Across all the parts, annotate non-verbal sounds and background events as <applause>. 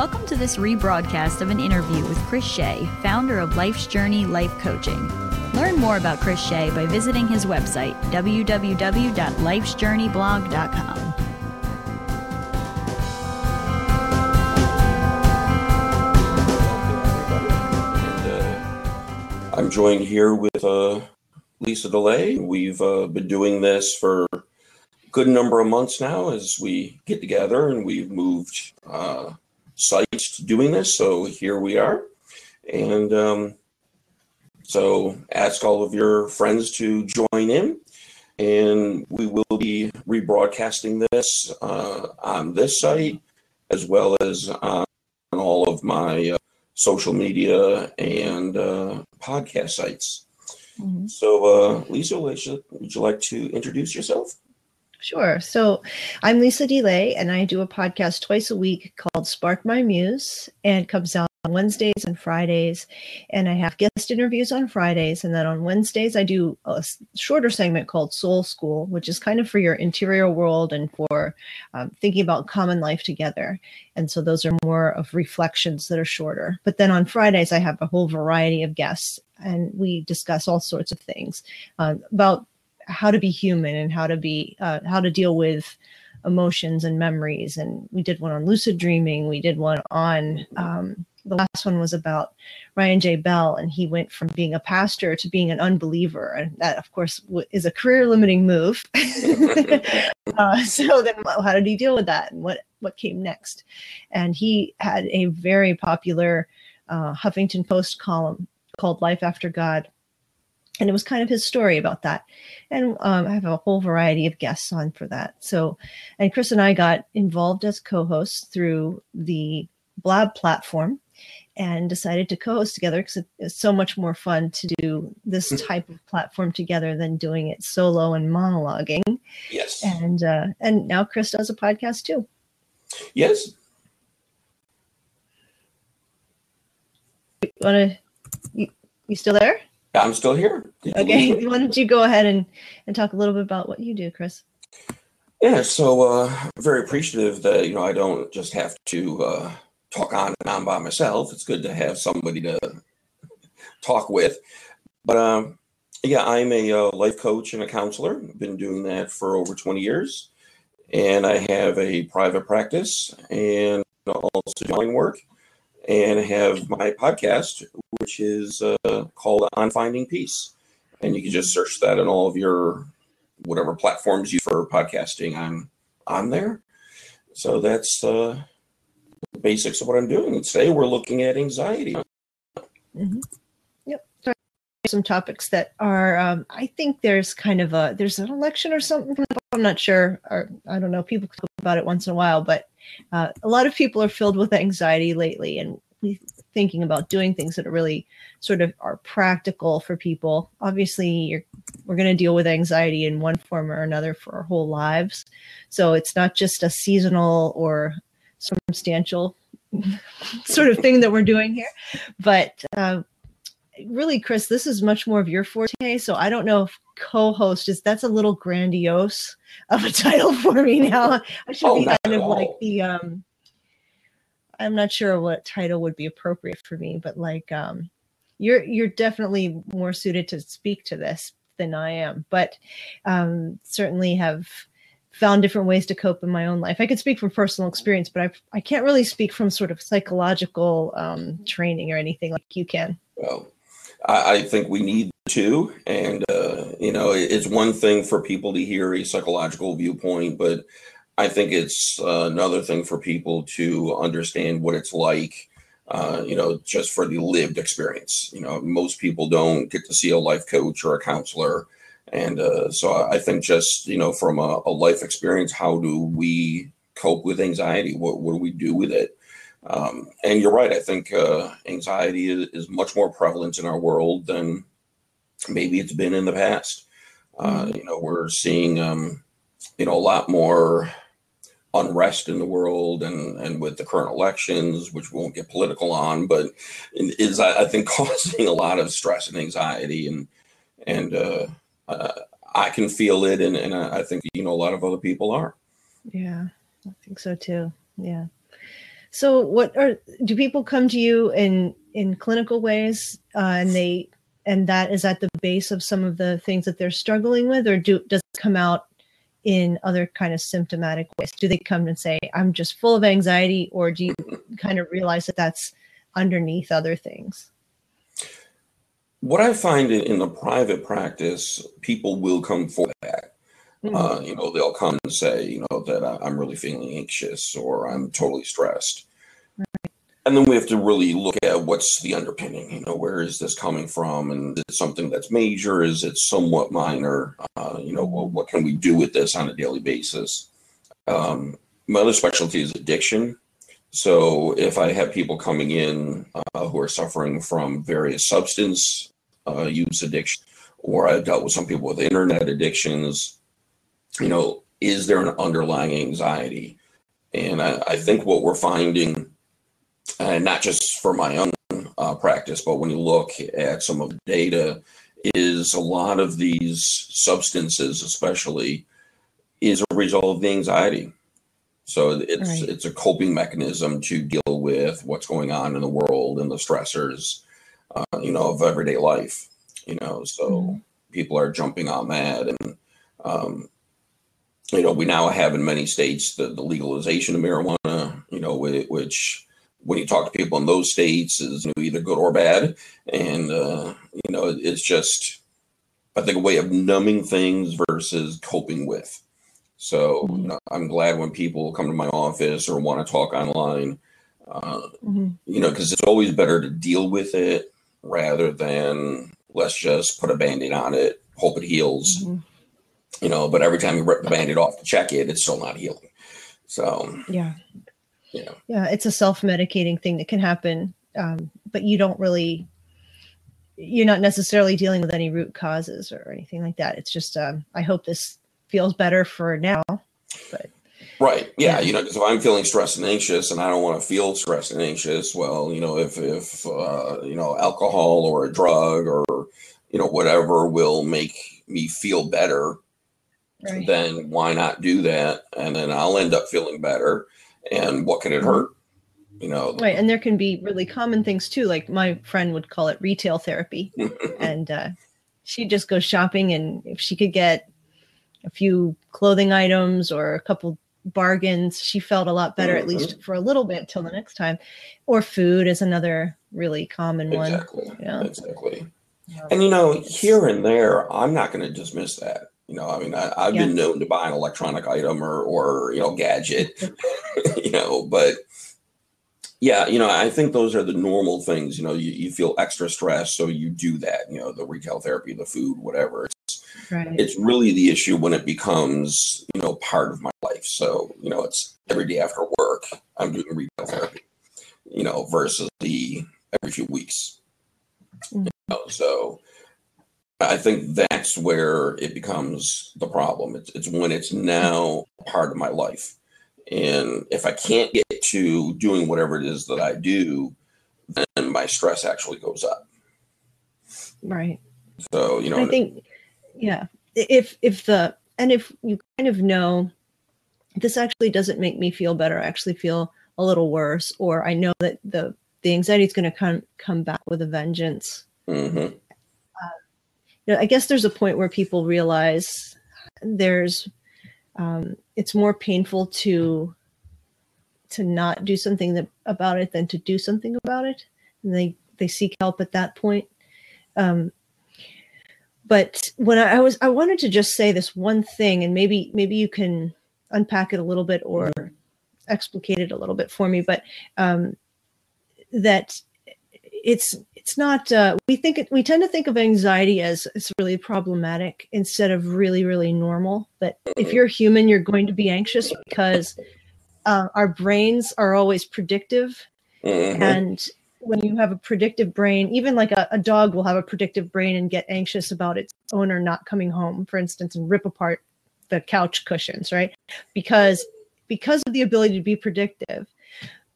Welcome to this rebroadcast of an interview with Chris Shea, founder of Life's Journey Life Coaching. Learn more about Chris Shea by visiting his website, www.lifesjourneyblog.com. uh, I'm joined here with uh, Lisa DeLay. We've uh, been doing this for a good number of months now as we get together and we've moved uh, sites doing this. So here we are. And um, so ask all of your friends to join in. And we will be rebroadcasting this uh, on this site as well as on all of my uh, social media and uh, podcast sites. Mm-hmm. So, uh, Lisa, would you, would you like to introduce yourself? Sure. So I'm Lisa DeLay, and I do a podcast twice a week called Spark My Muse, and comes out on Wednesdays and Fridays. And I have guest interviews on Fridays. And then on Wednesdays, I do a shorter segment called Soul School, which is kind of for your interior world and for um, thinking about common life together. And so those are more of reflections that are shorter. But then on Fridays, I have a whole variety of guests, and we discuss all sorts of things uh, about how to be human and how to be uh, how to deal with emotions and memories. And we did one on lucid dreaming. We did one on um, the last one was about ryan j. Bell and he went from being a pastor to being an unbeliever. And that of course is a career limiting move. <laughs> Uh, so then how did he deal with that? And what what came next? And he had a very popular uh, huffington post column called life after god and it was kind of his story about that. And um, i have a whole variety of guests on for that. So and chris and i got involved as co-hosts through the blab platform and decided to co-host together because it's so much more fun to do this hmm. type of platform together than doing it solo and monologuing. Yes. And uh, and now chris does a podcast too. Yes. You want to you, you still there I'm still here. okay, <laughs> why don't you go ahead and, and talk a little bit about what you do, Chris? Yeah, so uh, very appreciative that you know I don't just have to uh, talk on and on by myself. It's good to have somebody to talk with. But um, yeah, I'm a uh, life coach and a counselor. I've been doing that for over 20 years, and I have a private practice and also doing work and have my podcast, which is uh, called On Finding Peace. And you can just search that in all of your whatever platforms you for podcasting. I'm on there. So that's uh, the basics of what I'm doing. And today we're looking at anxiety. Mm-hmm. Yep. Some topics that are, um, I think there's kind of a there's an election or something. I'm not sure, or I don't know. People about it once in a while, but uh, a lot of people are filled with anxiety lately, and thinking about doing things that are really sort of are practical for people. Obviously, we're going to deal with anxiety in one form or another for our whole lives, so it's not just a seasonal or circumstantial <laughs> sort of thing that we're doing here, but. Uh, really chris this is much more of your forte so i don't know if co-host is that's a little grandiose of a <laughs> title for me now. I should oh, be kind of like the um I'm not sure what title would be appropriate for me, but like um you're you're definitely more suited to speak to this than I am, but um certainly have found different ways to cope in my own life. I can speak from personal experience, but I I can't really speak from sort of psychological um training or anything like you can. Well, I, I think we need to, and uh, you know, it's one thing for people to hear a psychological viewpoint, but I think it's uh, another thing for people to understand what it's like. Uh, you know, just for the lived experience. You know, most people don't get to see a life coach or a counselor. And uh, so I think just, you know, from a, a, life experience, how do we cope with anxiety? What, what do we do with it? Um, and you're right. I think uh, anxiety is, is, much more prevalent in our world than maybe it's been in the past. Uh, mm-hmm. you know, we're seeing, um, you know, a lot more unrest in the world and, and with the current elections, which we won't get political on, but is, I think, <laughs> causing a lot of stress and anxiety. And, and uh, uh, I can feel it. And, and I think, you know, a lot of other people are. Yeah, I think so too. Yeah. So, what are do people come to you in in clinical ways, uh, and they and that is at the base of some of the things that they're struggling with, or do does it come out in other kind of symptomatic ways? Do they come and say, "I'm just full of anxiety," or do you kind of realize that that's underneath other things? What I find in, in the private practice, people will come for that. Mm-hmm. Uh, you know, they'll come and say, you know, that I, am really feeling anxious or I'm totally stressed. Right. And then we have to really look at what's the underpinning. You know, where is this coming from? And is it something that's major? Is it somewhat minor? Uh, you know, what, what, can we do with this on a daily basis? Um, my other specialty is addiction. So if I have people coming in uh, who are suffering from various substance uh, use addiction, or I've dealt with some people with internet addictions, you know, is there an underlying anxiety? And I, I think what we're finding, and not just for my own uh, practice, but when you look at some of the data, is a lot of these substances, especially, is a result of the anxiety. So it's right. it's a coping mechanism to deal with what's going on in the world and the stressors, uh, you know, of everyday life. You know, so mm-hmm. people are jumping on that, and um, you know, we now have in many states the, the legalization of marijuana, you know, which when you talk to people in those states is you know, either good or bad. And, uh, you know, it's just, I think, a way of numbing things versus coping with. So mm-hmm. you know, I'm glad when people come to my office or want to talk online, uh, mm-hmm. you know, because it's always better to deal with it rather than let's just put a band aid on it, hope it heals. Mm-hmm you know, but every time you rip the bandit off to check it, it's still not healing. So, yeah. Yeah. Yeah. It's a self medicating thing that can happen. Um, but you don't really, you're not necessarily dealing with any root causes or anything like that. It's just, um, I hope this feels better for now. But, Right. Yeah. yeah. You know, because if I'm feeling stressed and anxious and I don't want to feel stressed and anxious, well, you know, if, if, uh, you know, alcohol or a drug or, you know, whatever will make me feel better, right. then why not do that? And then I'll end up feeling better. And what can it hurt? You know, right. And there can be really common things too. Like my friend would call it retail therapy. <laughs> and uh, she'd just go shopping. And if she could get a few clothing items or a couple bargains, she felt a lot better, mm-hmm. at least for a little bit till the next time. Or food is another really common one. Exactly. Yeah. Exactly. And you know, here and there, I'm not going to dismiss that. You know, I mean, I, have yeah. been known to buy an electronic item or, or you know, gadget, <laughs> <laughs> you know, but yeah, you know, I think those are the normal things. You know, you, you feel extra stress, so you do that. You know, the retail therapy, the food, whatever. It's right. it's really the issue when it becomes you know part of my life. So you know, it's every day after work I'm doing retail therapy. You know, versus the every few weeks. Mm-hmm. You know, so I think that's where it becomes the problem. It's, it's when it's now part of my life. And if I can't get to doing whatever it is that I do, then my stress actually goes up. Right. So, you know, I think, yeah, if, if the, and if you kind of know this actually doesn't make me feel better, I actually feel a little worse, or I know that the, the anxiety is going to come, come back with a vengeance. Mm-hmm know, I guess there's a point where people realize there's um, it's more painful to to not do something that, about it than to do something about it, and they they seek help at that point. Um, but when I, I was, I wanted to just say this one thing, and maybe maybe you can unpack it a little bit or explicate it a little bit for me. But um, that it's it's not uh, we think it, we tend to think of anxiety as it's really problematic instead of really really normal. But if you're human you're going to be anxious because uh, our brains are always predictive. Mm-hmm. and when you have a predictive brain even like a, a dog will have a predictive brain and get anxious about its owner not coming home for instance and rip apart the couch cushions right? Because because of the ability to be predictive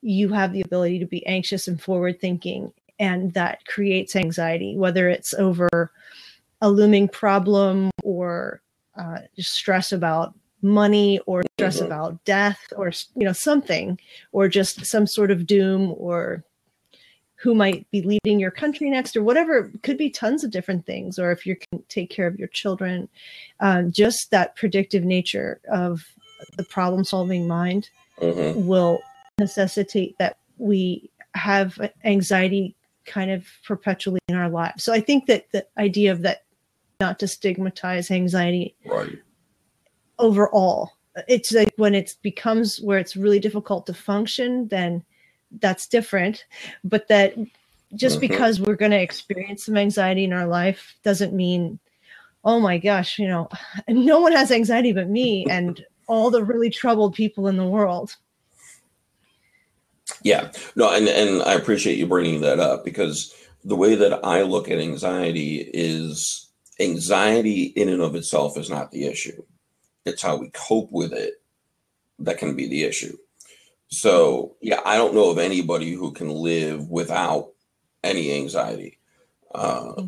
you have the ability to be anxious and forward thinking and that creates anxiety, whether it's over a looming problem or uh, stress about money or stress Mhm. about death or you know something or just some sort of doom or who might be leading your country next or whatever it could be tons of different things or if you can take care of your children um, just that predictive nature of the problem solving mind Mhm. will necessitate that we have anxiety kind of perpetually in our lives so i think that the idea of that not to stigmatize anxiety Right. overall it's like when it becomes where it's really difficult to function then that's different but that just Mhm. because we're going to experience some anxiety in our life doesn't mean oh my gosh you know <laughs> no one has anxiety but me and all the really troubled people in the world Yeah, no, and and I appreciate you bringing that up because the way that I look at anxiety is anxiety in and of itself is not the issue. It's how we cope with it that can be the issue. So, yeah, I don't know of anybody who can live without any anxiety. Uh,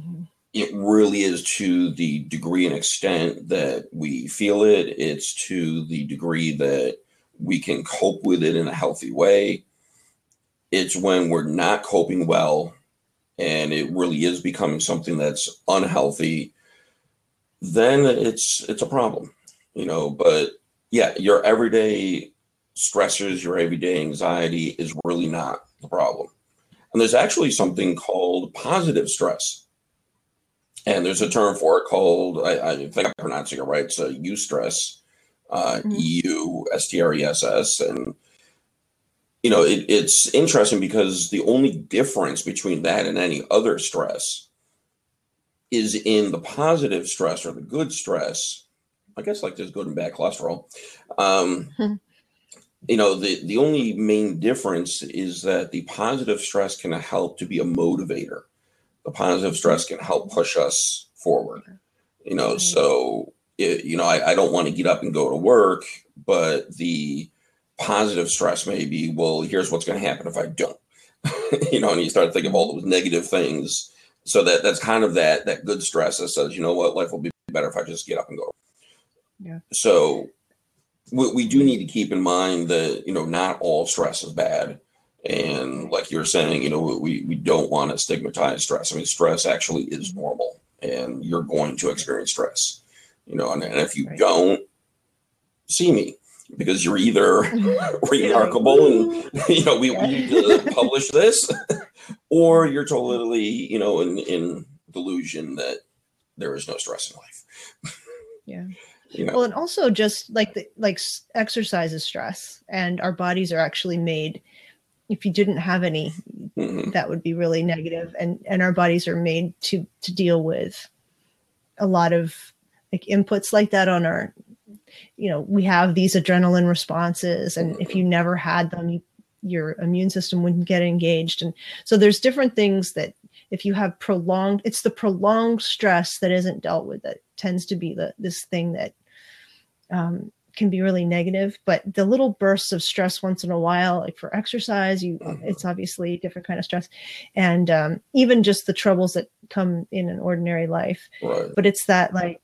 it really is to the degree and extent that we feel it. It's to the degree that we can cope with it in a healthy way. It's when we're not coping well and it really is becoming something that's unhealthy, then it's it's a problem, you know. But yeah, your everyday stressors, your everyday anxiety is really not the problem. And there's actually something called positive stress and there's a term for it called I, I think I'm pronouncing it right. It's a eustress, uh, Mhm. E U S T R E S S, and you know it, it's interesting because the only difference between that and any other stress is in the positive stress or the good stress. I guess like there's good and bad cholesterol. Um, <laughs> you know the the only main difference is that the positive stress can help to be a motivator the positive stress can help push us forward you know so it, you know I, I don't want to get up and go to work but the positive stress may be well here's what's going to happen if i don't. <laughs> You know and you start thinking of all those negative things. So that that's kind of that that good stress that says you know what? Life will be better if i just get up and go. Yeah. so we, we do need to keep in mind that you know not all stress is bad. And like you're saying you know we, we don't want to stigmatize stress. I mean stress actually is mm-hmm. normal and you're going to experience stress. You know and, and if you Right. don't see me because you're either <laughs> remarkable and <laughs> you know we, we need to <laughs> publish this or you're totally you know in in delusion that there is no stress in life Yeah. you know well and also just like the like exercise is stress and our bodies are actually made if you didn't have any Mhm. that would be really negative and and our bodies are made to to deal with a lot of like inputs like that on our you know we have these adrenaline responses and if you never had them you, your immune system wouldn't get engaged. And so there's different things that if you have prolonged it's the prolonged stress that isn't dealt with that tends to be the this thing that um, can be really negative. But the little bursts of stress once in a while like for exercise you it's obviously a different kind of stress. And um, even just the troubles that come in an ordinary life. Right. But it's that like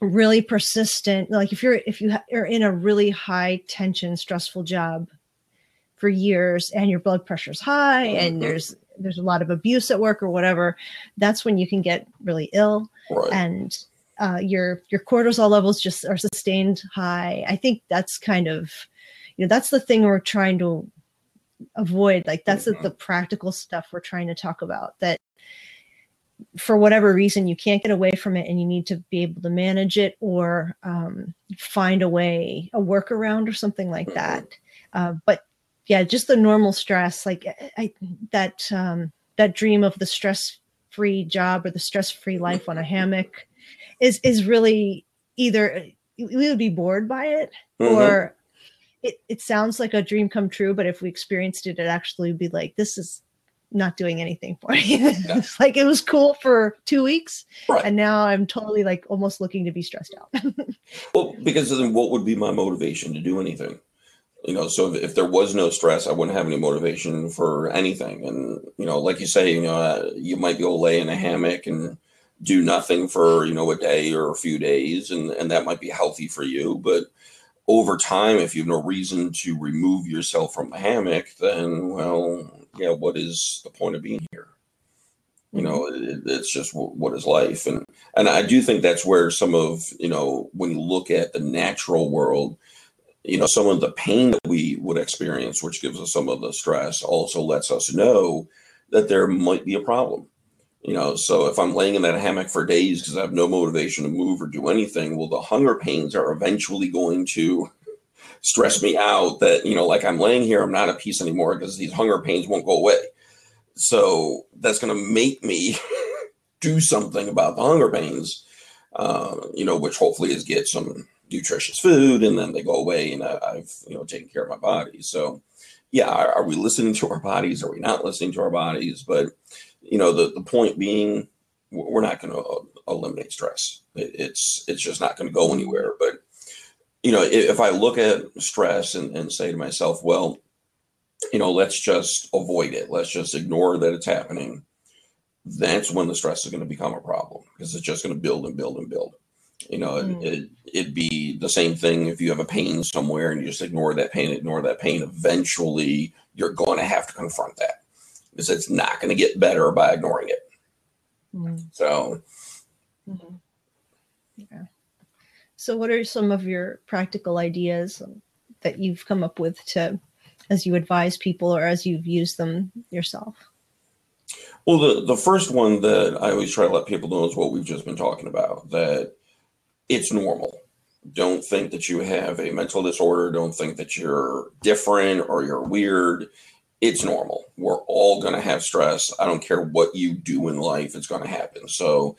really persistent like if you're if you are in a really high tension stressful job for years and your blood pressure's high and Mhm. there's there's a lot of abuse at work or whatever that's when you can get really ill right and uh, your your cortisol levels just are sustained high. I think that's kind of, you know, that's the thing we're trying to avoid. Like that's the, Mhm. the practical stuff we're trying to talk about. That for whatever reason you can't get away from it, and you need to be able to manage it or um, find a way, a workaround or something like Mhm. that. Uh, but yeah, just the normal stress, like I, that um, that dream of the stress free job or the stress free life on a hammock is is really either we would be bored by it Mhm. or it, it sounds like a dream come true but if we experienced it it actually would be like this is not doing anything for me it's <laughs> like it was cool for two weeks Right. and now i'm totally like almost looking to be stressed out <laughs> Well, because then what would be my motivation to do anything? You know, so if, if there was no stress, I wouldn't have any motivation for anything. And, you know, like you say, you know, uh, you might go lay in a hammock and do nothing for you know a day or a few days and and that might be healthy for you but over time if you have no reason to remove yourself from the hammock then well yeah what is the point of being here? You know it, it's just what is life? And and i do think that's where some of you know when you look at the natural world you know some of the pain that we would experience which gives us some of the stress also lets us know that there might be a problem. You know, so if I'm laying in that hammock for days because I have no motivation to move or do anything, well, the hunger pains are eventually going to stress me out that, you know, like I'm laying here, I'm not at peace anymore because these hunger pains won't go away. So that's going to make me <laughs> do something about the hunger pains, uh, you know, which hopefully is get some nutritious food and then they go away and I, have you know, taken care of my body. So, yeah, are, are we listening to our bodies? Are we not listening to our bodies? But, you know, the, the point being, we're not going to uh, eliminate stress. It, it's it's just not going to go anywhere. But you know, if, I look at stress and, and say to myself, well, you know, let's just avoid it. Let's just ignore that it's happening. That's when the stress is going to become a problem because it's just going to build and build and build. You know, mm. it, it'd be the same thing if you have a pain somewhere and you just ignore that pain, ignore that pain. Eventually, you're going to have to confront that because it's not going to get better by ignoring it. Mm-hmm. So, mm-hmm. yeah. So, what are some of your practical ideas that you've come up with to, as you advise people or as you've used them yourself? Well, the, the first one that I always try to let people know is what we've just been talking about that it's normal. Don't think that you have a mental disorder. Don't think that you're different or you're weird it's normal. We're all going to have stress. I don't care what you do in life, it's going to happen. So,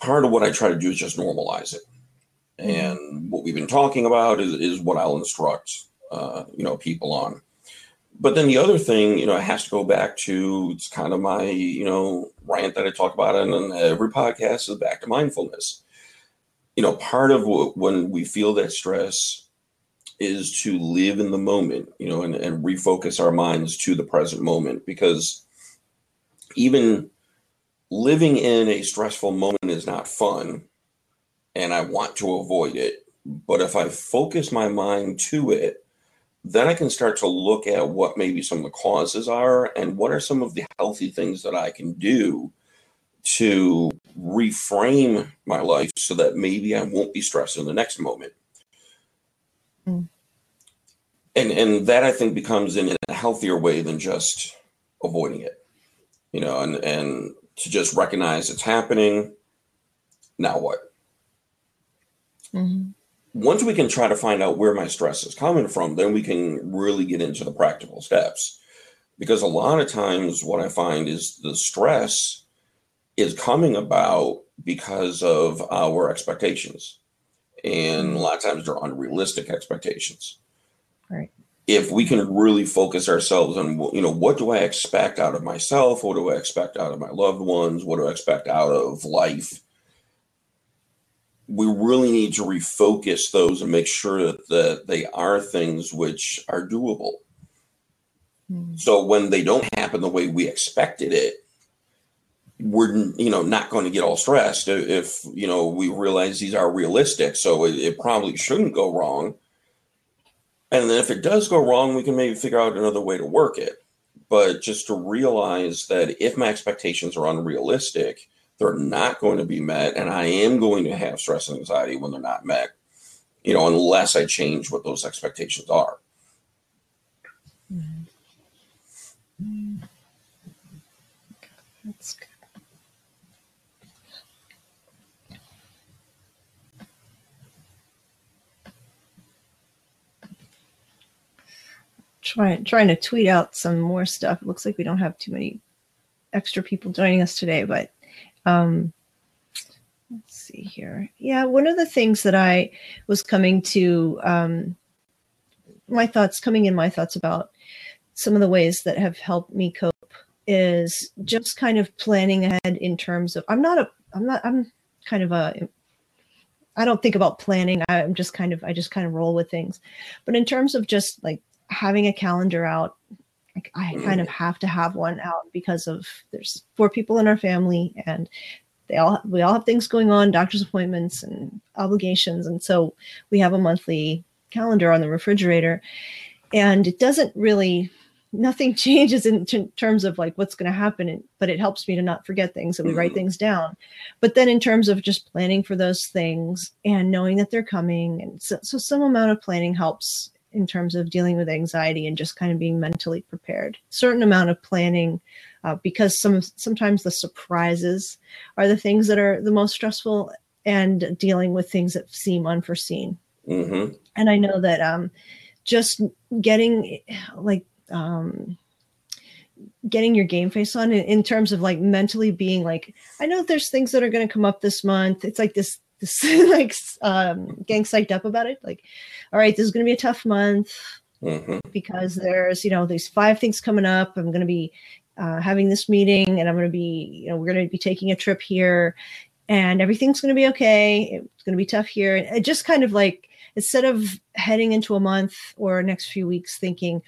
part of what I try to do is just normalize it. Mm-hmm. And what we've been talking about is, is what I'll instruct, uh, you know, people on. But then the other thing, you know, it has to go back to it's kind of my, you know, rant that I talk about in every podcast is back to mindfulness. You know, part of what, when we feel that stress, is to live in the moment, you know, and, and refocus our minds to the present moment because even living in a stressful moment is not fun and I want to avoid it. But if I focus my mind to it, then I can start to look at what maybe some of the causes are and what are some of the healthy things that I can do to reframe my life so that maybe I won't be stressed in the next moment. Mm. And and that I think becomes in a healthier way than just avoiding it. You know, and and to just recognize it's happening. Now what? Mm-hmm. Once we can try to find out where my stress is coming from, then we can really get into the practical steps. Because a lot of times, what I find is the stress is coming about because of our expectations and a lot of times they're unrealistic expectations. Right. If we can really focus ourselves on, you know, what do I expect out of myself? What do I expect out of my loved ones? What do I expect out of life? We really need to refocus those and make sure that, that they are things which are doable. Mm. So when they don't happen the way we expected it, we're you know not going to get all stressed if you know we realize these are realistic so it, it, probably shouldn't go wrong and then if it does go wrong we can maybe figure out another way to work it but just to realize that if my expectations are unrealistic they're not going to be met and i am going to have stress and anxiety when they're not met you know unless i change what those expectations are that's good trying trying to tweet out some more stuff. It looks like we don't have too many extra people joining us today, but um, let's see here. Yeah, one of the things that I was coming to um, my thoughts, coming in my thoughts about some of the ways that have helped me cope is just kind of planning ahead in terms of I'm not a I'm not I'm kind of a I don't think about planning. I'm just kind of I just kind of roll with things. But in terms of just like having a calendar out like I kind of have to have one out because of there's four people in our family and they all we all have things going on, doctor's appointments and obligations, and so we have a monthly calendar on the refrigerator, and it doesn't really nothing <laughs> changes in t- terms of like what's going to happen but it helps me to not forget things and we write mm-hmm. things down. But then in terms of just planning for those things and knowing that they're coming and so, so some amount of planning helps in terms of dealing with anxiety and just kind of being mentally prepared. Certain amount of planning uh, because some sometimes the surprises are the things that are the most stressful and dealing with things that seem unforeseen. Mm-hmm. and i know that um just getting like um getting your game face on in, in terms of like mentally being like i know there's things that are going to come up this month. It's like this this <laughs> like um getting psyched up about it like all right this is going to be a tough month mm-hmm. because there's you know these five things coming up. I'm going to be uh, having this meeting and i'm going to be you know we're going to be taking a trip here and everything's going to be okay. It's going to be tough here. And it just kind of like instead of heading into a month or next few weeks thinking,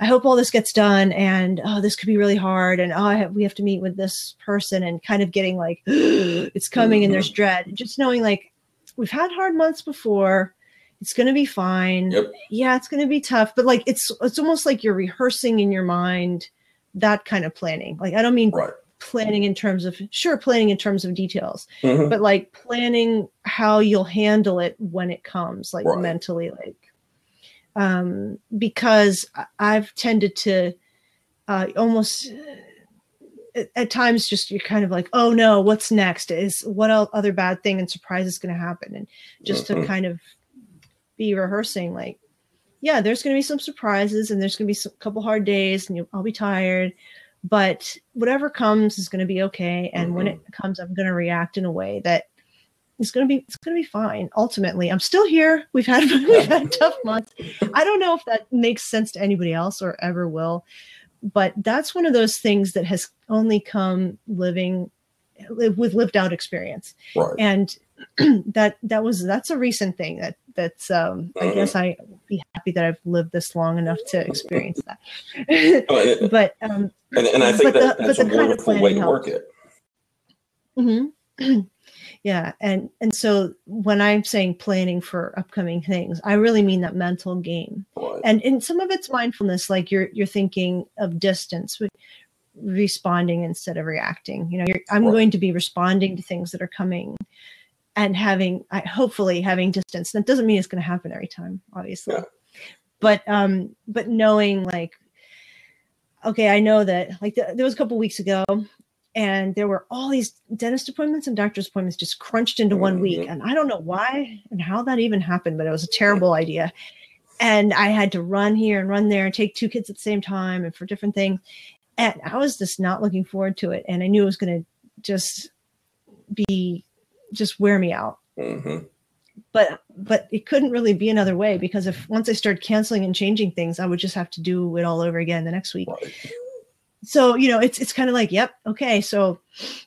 I hope all this gets done and oh, this could be really hard and oh, have, we have to meet with this person and kind of getting like <gasps> it's coming mm-hmm. and there's mm-hmm. dread. Just knowing like we've had hard months before. It's going to be fine. Yep. Yeah, it's going to be tough, but like it's it's almost like you're rehearsing in your mind that kind of planning. Like I don't mean right planning in terms of sure planning in terms of details mm-hmm. but like planning how you'll handle it when it comes like right. mentally like um because i've tended to uh almost at, at times just you're kind of like oh no what's next is what other bad thing and surprise is going to happen and just mm-hmm. to kind of be rehearsing like yeah there's going to be some surprises and there's going to be a couple hard days and you, i'll be tired but whatever comes is going to be okay and mm-hmm. when it comes i'm going to react in a way that is going to be it's going to be fine ultimately. I'm still here. We've had <laughs> we've had tough months. I don't know if that makes sense to anybody else or ever will but that's one of those things that has only come living with lived out experience. Right. and <clears throat> that that was that's a recent thing that that's um i guess mm-hmm. i be happy that i've lived this long enough to experience that <laughs> oh, but um and, and i think that, the, that's a wonderful way to work it mm-hmm. <clears throat> yeah and and so when i'm saying planning for upcoming things i really mean that mental game right. and and some of it's mindfulness like you're you're thinking of distance responding instead of reacting you know i'm right. going to be responding to things that are coming and having hopefully having distance. That doesn't mean it's going to happen every time obviously. Yeah. but um but knowing like okay i know that like the, there was a couple weeks ago and there were all these dentist appointments and doctor's appointments just crunched into one mm-hmm. week and i don't know why and how that even happened but it was a terrible idea. And i had to run here and run there and take two kids at the same time and for different things. And i was just not looking forward to it. And i knew it was going to just be just wear me out. Mm-hmm. But but it couldn't really be another way because if once I started canceling and changing things, I would just have to do it all over again the next week. Right. So you know, it's it's kind of like, yep, okay, so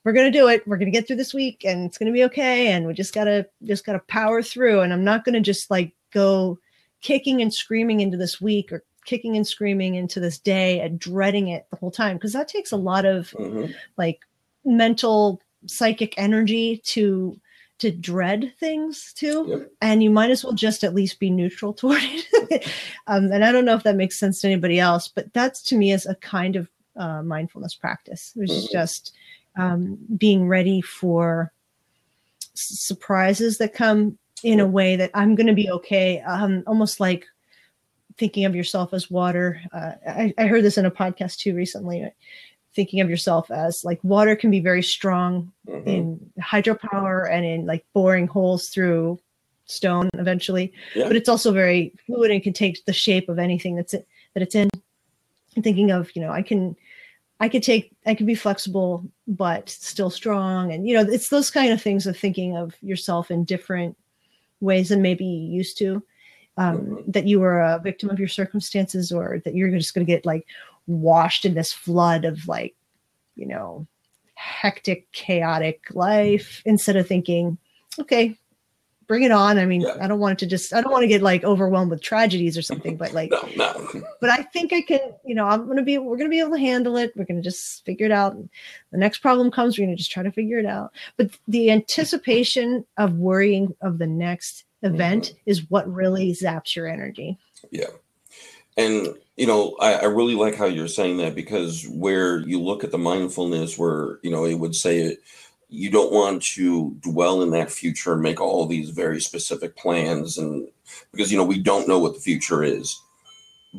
we're gonna do it. We're gonna get through this week, and it's gonna be okay. And we just gotta just gotta power through. And I'm not gonna just like go kicking and screaming into this week or kicking and screaming into this day and dreading it the whole time because that takes a lot of mm-hmm. like mental psychic energy to to dread things too. Yep. and you might as well just at least be neutral <laughs> toward it. <laughs> Um, and i don't know if that makes sense to anybody else but that's to me is a kind of uh, mindfulness practice. Which mm-hmm. just um, being ready for s- surprises that come in a way that i'm going to be okay um, almost like thinking of yourself as water. Uh, I, I heard this in a podcast too recently thinking of yourself as like water can be very strong mm-hmm. in hydropower and in like boring holes through stone eventually yeah. but it's also very fluid and can take the shape of anything that's it, that it's in thinking of you know i can i could take i could be flexible but still strong and you know it's those kind of things of thinking of yourself in different ways than maybe you used to um, mm-hmm. that you were a victim of your circumstances or that you're just going to get like washed in this flood of like, you know, hectic, chaotic life instead of thinking, okay, bring it on. I mean, Yeah. I don't want it to just, I don't want to get like overwhelmed with tragedies or something, but like, No, no. but I think I can, you know, I'm going to be, we're going to be able to handle it. We're going to just figure it out. The next problem comes, we're going to just try to figure it out. But the anticipation of worrying of the next mm-hmm. event is what really zaps your energy. Yeah. And you know, I, I really like how you're saying that because where you look at the mindfulness, where you know it would say it, you don't want to dwell in that future and make all these very specific plans, and because you know we don't know what the future is.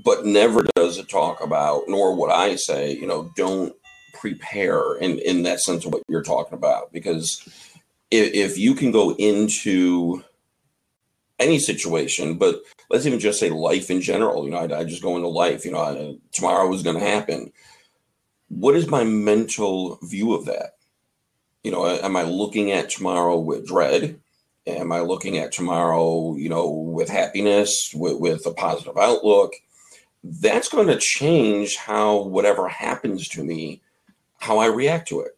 But never does it talk about, nor would I say, you know, don't prepare in in that sense of what you're talking about, because if, if you can go into any situation, but let's even just say life in general. You know, I, I just go into life. You know, I, tomorrow is going to happen. What is my mental view of that? You know, am I looking at tomorrow with dread? Am I looking at tomorrow, you know, with happiness, with, with a positive outlook? That's going to change how whatever happens to me, how I react to it.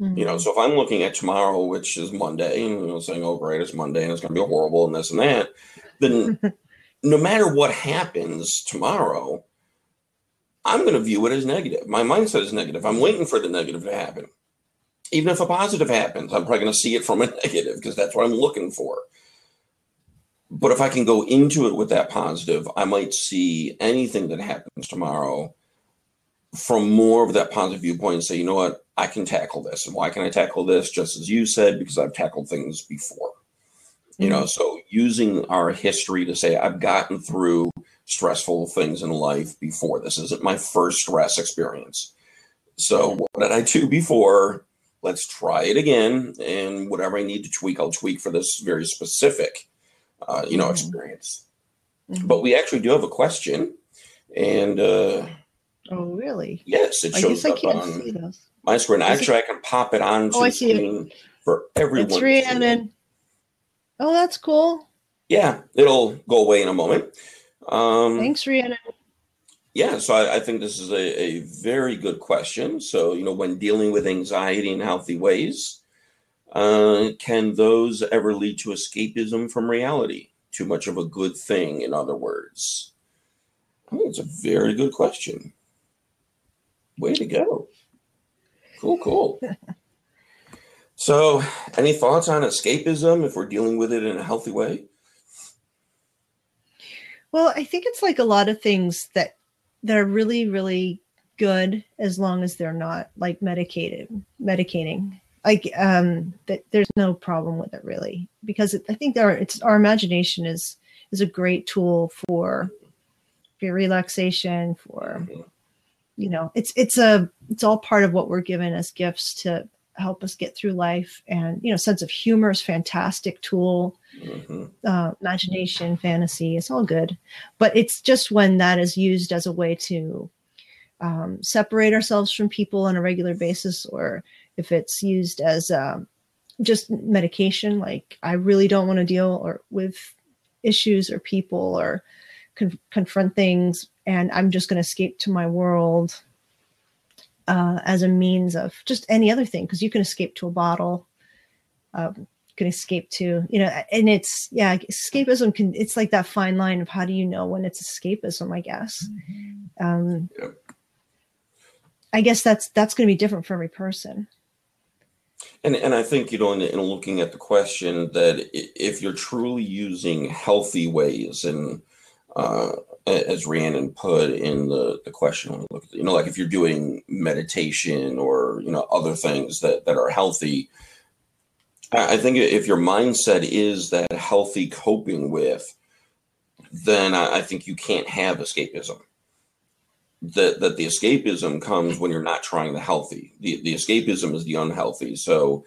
You know, mm-hmm. so if I'm looking at tomorrow, which is Monday, and you know, saying, "Oh, great, it's Monday, and it's going to be horrible, and this and that," then <laughs> no matter what happens tomorrow, I'm going to view it as negative. My mindset is negative. I'm waiting for the negative to happen. Even if a positive happens, I'm probably going to see it from a <laughs> negative because that's what I'm looking for. But if I can go into it with that positive, I might see anything that happens tomorrow from more of that positive viewpoint and say, you know what, I can tackle this. And why can I tackle this? Just as you said, because I've tackled things before. You know, so using our history to say, I've gotten through stressful things in life before. This isn't my first stress experience. So, what did I do before? Let's try it again. And whatever I need to tweak, I'll tweak for this very specific, uh, you know, Mhm. experience. Mhm. But we actually do have a question. And uh, Oh, really? yes, it I shows guess I up can't on see those. My screen. It- Actually, I can pop it onto Oh, I the see it. screen for everyone. It's. Rhiannon. Oh, that's cool. Yeah, it'll go away in a moment. Um, Thanks, Rhiannon. Yeah, so I, I think this is a, a very good question. So, you know, when dealing with anxiety in healthy ways, uh, can those ever lead to escapism from reality? Too much of a good thing, in other words? I think it's a very good question. Way to go. Cool, cool. <laughs> so, any thoughts on escapism if we're dealing with it in a healthy way? Well, I think it's like a lot of things that that are really, really good as long as they're not like medicated, medicating. Like um, that, there's no problem with it really because it, I think our it's our imagination is is a great tool for for relaxation, for you know, it's it's a it's all part of what we're given as gifts to help us get through life, and you know, sense of humor is fantastic tool Mhm. uh, imagination, fantasy, it's all good. But it's just when that is used as a way to um, separate ourselves from people on a regular basis, or if it's used as um, just medication, like I really don't want to deal or with issues or people or con- confront things, and I'm just going to escape to my world uh, as a means of just any other thing, because you can escape to a bottle. Um, can escape to you know and it's yeah escapism can it's like that fine line of how do you know when it's escapism i guess um Yep. i guess that's that's going to be different for every person And and I think you know, in, in looking at the question, that if you're truly using healthy ways, and uh, a- as Rhiannon put in the the question, when we look at you know, like if you're doing meditation or you know other things that that are healthy, I, think if your mindset is that healthy coping with, then I, I think you can't have escapism. That that the escapism comes when you're not trying the healthy. The the escapism is the unhealthy. So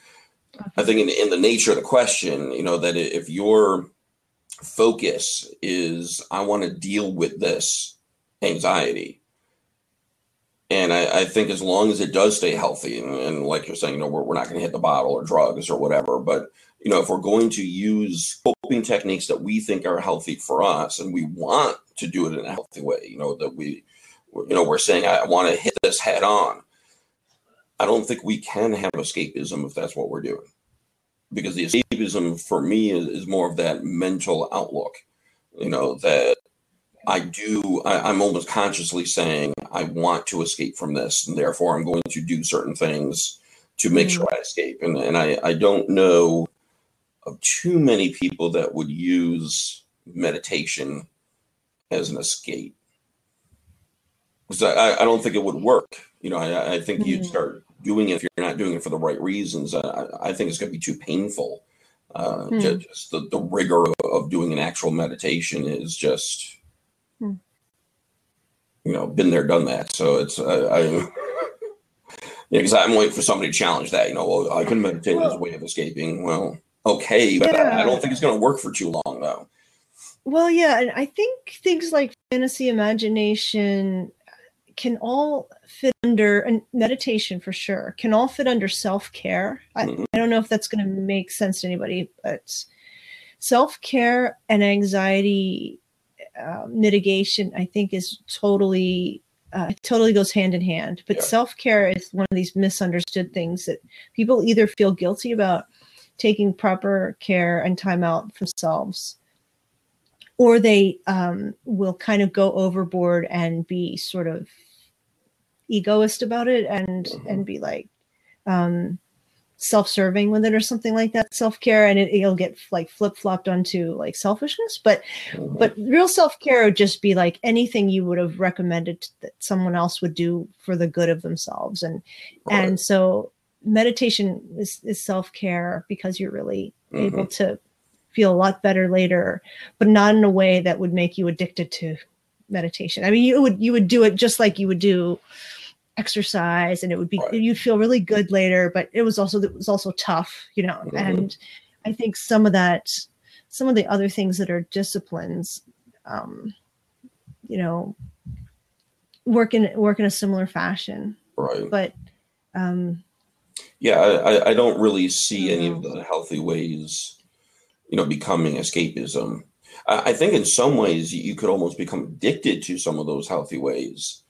I think in, in the nature of the question, you know, that if your focus is I want to deal with this anxiety. And I, I think as long as it does stay healthy, and, and like you're saying, you know, we're, we're not going to hit the bottle or drugs or whatever, but you know, if we're going to use coping techniques that we think are healthy for us, and we want to do it in a healthy way, you know, that we, you know, we're saying I want to hit this head on. I don't think we can have escapism if that's what we're doing. Because the escapism for me is, is more of that mental outlook. You know that I do. I, I'm almost consciously saying I want to escape from this, and therefore I'm going to do certain things to make Mm. sure I escape. And and I I don't know of too many people that would use meditation as an escape. Because I, I don't think it would work. You know, I, I think you'd Mhm. start doing it if you're not doing it for the right reasons. I, I think it's going to be too painful. Uh, Hmm. ju- Just the, the rigor of, of doing an actual meditation is just, Hmm. you know, been there, done that. So it's, I, I <laughs> yeah, because I'm waiting for somebody to challenge that. You know, well, I can meditate as a way of escaping. Well, okay, but I, I don't think it's going to work for too long, though. Well, yeah, and I think things like fantasy imagination can all fit under and meditation for sure can all fit under self-care. I, Mhm. I don't know if that's going to make sense to anybody, but self-care and anxiety uh, mitigation, I think, is totally uh, totally goes hand in hand. But Yeah. self-care is one of these misunderstood things that people either feel guilty about taking proper care and time out for themselves or they um, will kind of go overboard and be sort of egoist about it and Mhm. and be like um, self-serving with it or something like that self-care and it, it'll get like flip-flopped onto like selfishness but Mhm. but real self-care would just be like anything you would have recommended that someone else would do for the good of themselves and and so meditation is, is self-care because you're really Mhm. able to feel a lot better later but not in a way that would make you addicted to meditation i mean you would you would do it just like you would do exercise and it would be Right. you'd feel really good later but it was also it was also tough you know Mhm. and i think some of that some of the other things that are disciplines um you know work in work in a similar fashion right. but um Yeah, I, I- don't really see any of the healthy ways, you know, becoming escapism. I, I think in some ways you could almost become addicted to some of those healthy ways,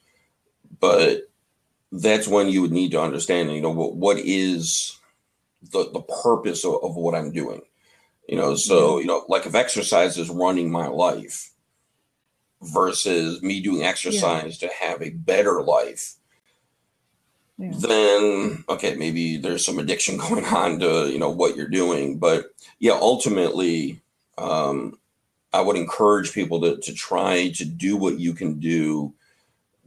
but that's when you would need to understand, you know, what what is the the purpose of, of what I'm doing. You know, so you know, like if exercise is running my life versus me doing exercise to have a better life, yeah. then okay, maybe there's some addiction <laughs> going on to you know what you're doing. But yeah, ultimately, um, I would encourage people to to try to do what you can do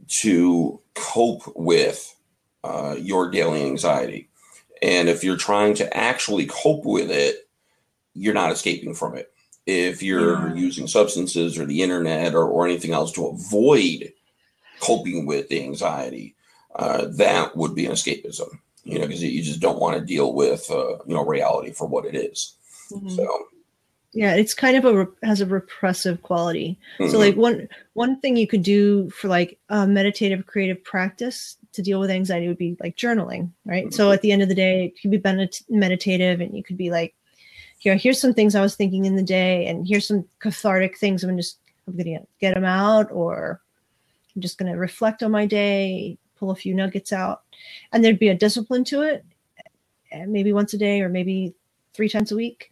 to cope with uh, your daily anxiety. And if you're trying to actually cope with it, you're not escaping from it. If you're using substances or the internet or, or anything else to avoid coping with the anxiety, uh, that would be an escapism, you know, because you just don't want to deal with, uh, you know, reality for what it is. Mhm. So, yeah it's kind of a has a repressive quality. Mhm, so like one one thing you could do for like a meditative creative practice to deal with anxiety would be like journaling right? So at the end of the day it could be medit- meditative and you could be like here here's some things i was thinking in the day and here's some cathartic things. I'm just i'm gonna get them out or i'm just gonna reflect on my day pull a few nuggets out. And there'd be a discipline to it and maybe once a day or maybe three times a week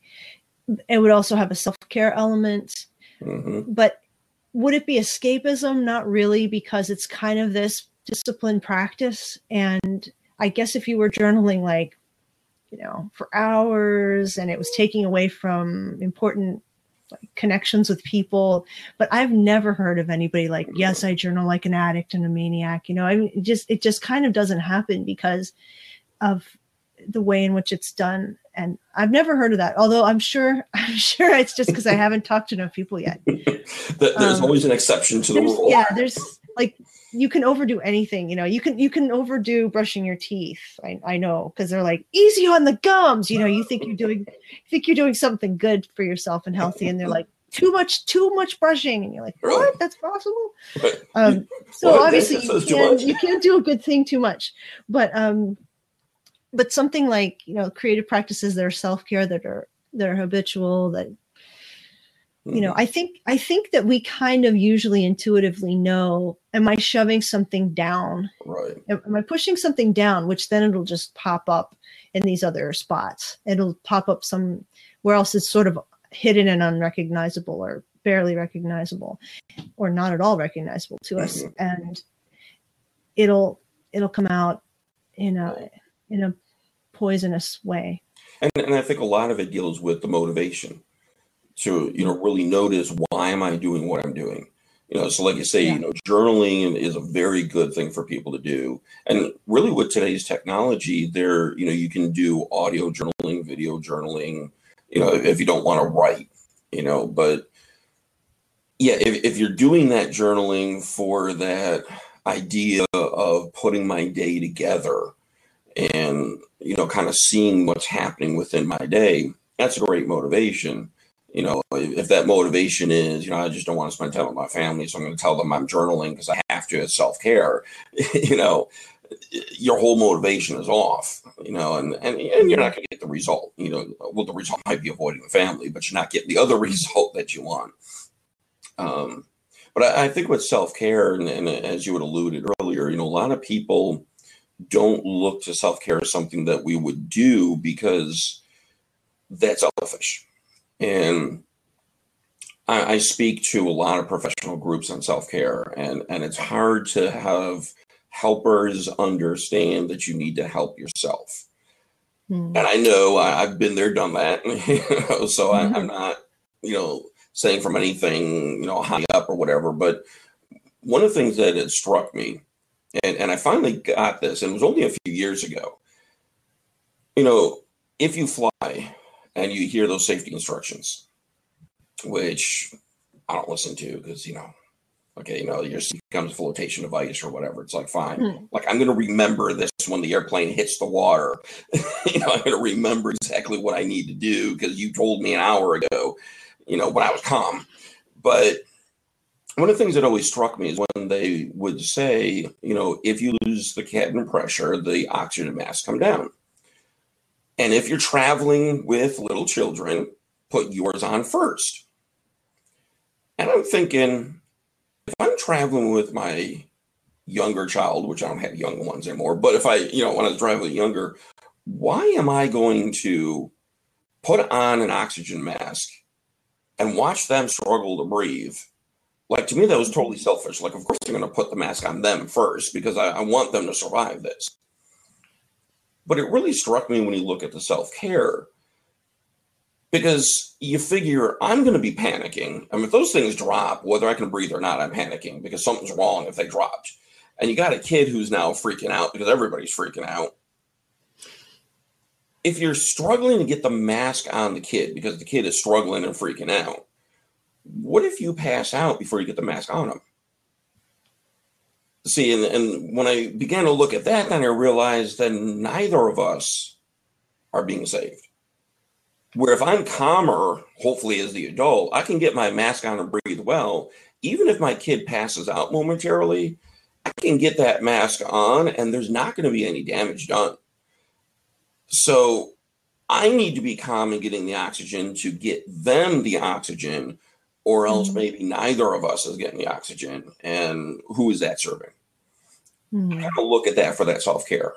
it would also have a self-care element. Mhm, but would it be escapism? Not really because it's kind of this disciplined practice. And i guess if you were journaling like you know for hours and it was taking away from important like connections with people. But i've never heard of anybody like yes i journal like an addict and a maniac. You know i mean it just it just kind of doesn't happen because of the way in which it's done and i've never heard of that although i'm sure <laughs> i'm sure it's just because i haven't talked to enough people yet <laughs> There's Um, always an exception to the rule. yeah there's like you can overdo anything you know you can you can overdo brushing your teeth i, I know because they're like easy on the gums you know you think you're doing you think you're doing something good for yourself and healthy and they're like too much too much brushing and you're like Really? what that's possible um so What? obviously you can't, you can't do a good thing too much but um but something like you know creative practices that are self-care that are that are habitual that you know Mhm. i think i think that we kind of usually intuitively know am i shoving something down right. am, am i pushing something down which then it'll just pop up in these other spots it'll pop up some where else it's sort of hidden and unrecognizable or barely recognizable or not at all recognizable to us Mhm. and it'll it'll come out in a in a poisonous way And, and I think a lot of it deals with the motivation to, you know, really notice why am I doing what I'm doing? You know, so like you say, Yeah. you know, journaling is a very good thing for people to do. And really with today's technology, there, you know, you can do audio journaling, video journaling, you know, if you don't want to write, you know, but yeah, if, if you're doing that journaling for that idea of putting my day together and you know kind of seeing what's happening within my day that's a great motivation. You know if, that motivation is you know i just don't want to spend time with my family so i'm going to tell them i'm journaling because i have to as self-care <laughs> you know your whole motivation is off you know and and, and you're not going to get the result you know well the result might be avoiding the family but you're not getting the other <laughs> result that you want. Um but I, I think with self-care and, and as you had alluded earlier you know a lot of people don't look to self-care as something that we would do because that's selfish and I, I speak to a lot of professional groups on self-care and and it's hard to have helpers understand that you need to help yourself Hmm. and I know I, I've been there, done that. You <laughs> know, so I, Mhm. I'm not, you know, saying from anything, you know, high up or whatever. But one of the things that it struck me, and, and I finally got this, and it was only a few years ago. You know, if you fly and you hear those safety instructions, which I don't listen to because you know, okay, you know, your seat becomes a flotation device or whatever. It's like fine, Hmm. like I'm going to remember this when the airplane hits the water. <laughs> you know, I'm going to remember exactly what I need to do because you told me an hour ago. You know, when I was calm, but one of the things that always struck me is when they would say, you know, if you lose the cabin pressure, the oxygen masks come down. And if you're traveling with little children, put yours on first. And I'm thinking, if I'm traveling with my younger child, which I don't have young ones anymore, but if I, you know, when I was driving younger, why am I going to put on an oxygen mask and watch them struggle to breathe? Like to me, that was totally selfish. Like, of course, I'm going to put the mask on them first because I, I want them to survive this. But it really struck me when you look at the self care because you figure I'm going to be panicking. I mean, if those things drop, whether I can breathe or not, I'm panicking because something's wrong if they dropped. And you got a kid who's now freaking out because everybody's freaking out. If you're struggling to get the mask on the kid because the kid is struggling and freaking out, what if you pass out before you get the mask on them? See, and, and when I began to look at that, then I realized that neither of us are being saved. Where if I'm calmer, hopefully as the adult, I can get my mask on and breathe well. Even if my kid passes out momentarily, I can get that mask on and there's not going to be any damage done. So I need to be calm and getting the oxygen to get them the oxygen, or else Mhm. maybe neither of us is getting the oxygen. And who is that serving? Hmm. kind of look at that for that self care.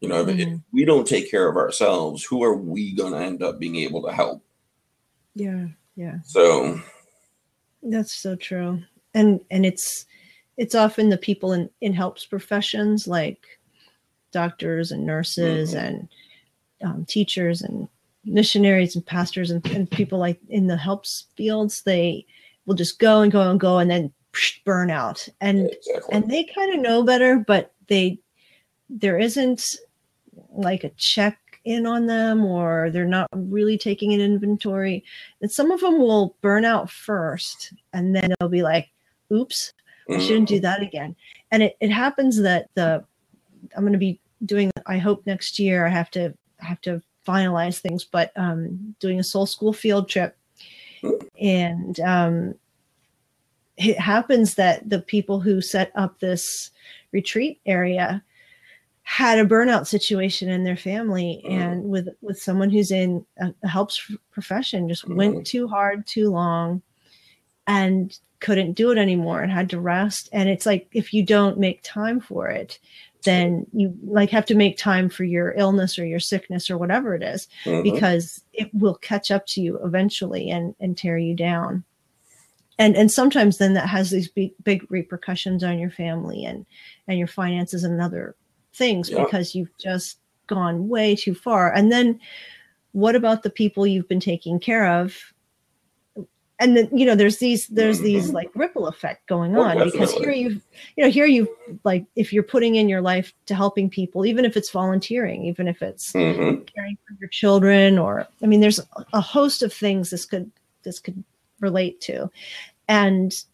You know, if, if we don't take care of ourselves, who are we going to end up being able to help? Yeah, yeah. So, That's so true. And and it's it's often the people in in helps professions like doctors and nurses Mhm. and um, teachers and missionaries and pastors and, and people like in the helps fields they will just go and go and go and then burn out. And exactly. and they kind of know better but they there isn't like a check in on them or they're not really taking an inventory. And some of them will burn out first and then they'll be like oops i mm. shouldn't do that again. And it, it happens that the i'm going to be doing i hope next year i have to have to finalize things but um doing a soul school field trip and um it happens that the people who set up this retreat area had a burnout situation in their family Mhm. and with with someone who's in a, a helps profession just Mhm. went too hard too long and couldn't do it anymore and had to rest and it's like if you don't make time for it then you like have to make time for your illness or your sickness or whatever it is, Mhm. because it will catch up to you eventually and and tear you down and and sometimes then that has these big big repercussions on your family and and your finances and other things Yeah. because you've just gone way too far and then what about the people you've been taking care of and then you know there's these there's these Mhm. like ripple effect going Oh, on because here you you know here you like if you're putting in your life to helping people even if it's volunteering even if it's Mhm. caring for your children or i mean there's a host of things this could this could relate to and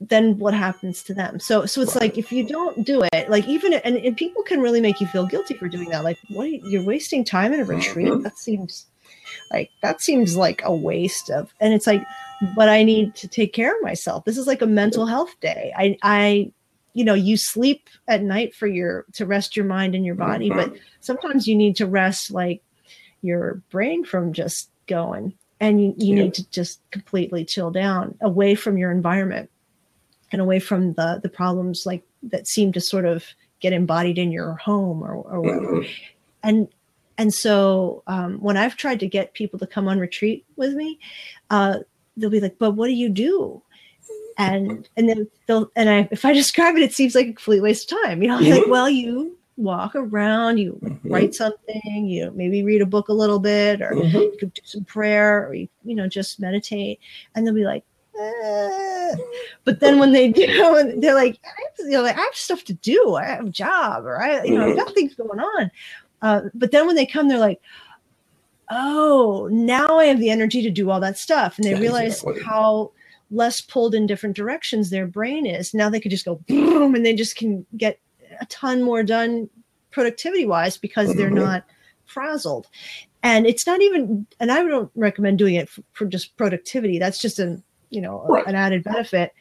then what happens to them so so it's like if you don't do it like even and, and people can really make you feel guilty for doing that like what are you- you're wasting time in a retreat Mhm. that seems like that seems like a waste of and it's like but i need to take care of myself this is like a mental health day i i you know you sleep at night for your to rest your mind and your body but sometimes you need to rest like your brain from just going and you, you Yeah. need to just completely chill down away from your environment and away from the the problems like that seem to sort of get embodied in your home or, or whatever Mhm. and and so um, when I've tried to get people to come on retreat with me, uh, they'll be like, "But what do you do?" And and then they'll and I if I <laughs> describe it, it seems like a complete waste of time. You know, I'm like, well, you walk around, you Mhm. write something, you maybe read a book a little bit, or Mhm. you could do some prayer, or you you know just meditate, and they'll be like. "Eh." But then when they <laughs> do, they're like, I have, you know, like, I have stuff to do. I have a job, or I, you know, I've Mhm. got things going on. Uh, but then when they come, they're like, oh, now I have the energy to do all that stuff. And they Yeah, realize exactly. how less pulled in different directions their brain is. Now they could just go boom and they just can get a ton more done productivity wise because they're Mhm. not frazzled. And it's not even, and I don't recommend doing it for, for just productivity. That's just an, you know, Right. an added benefit.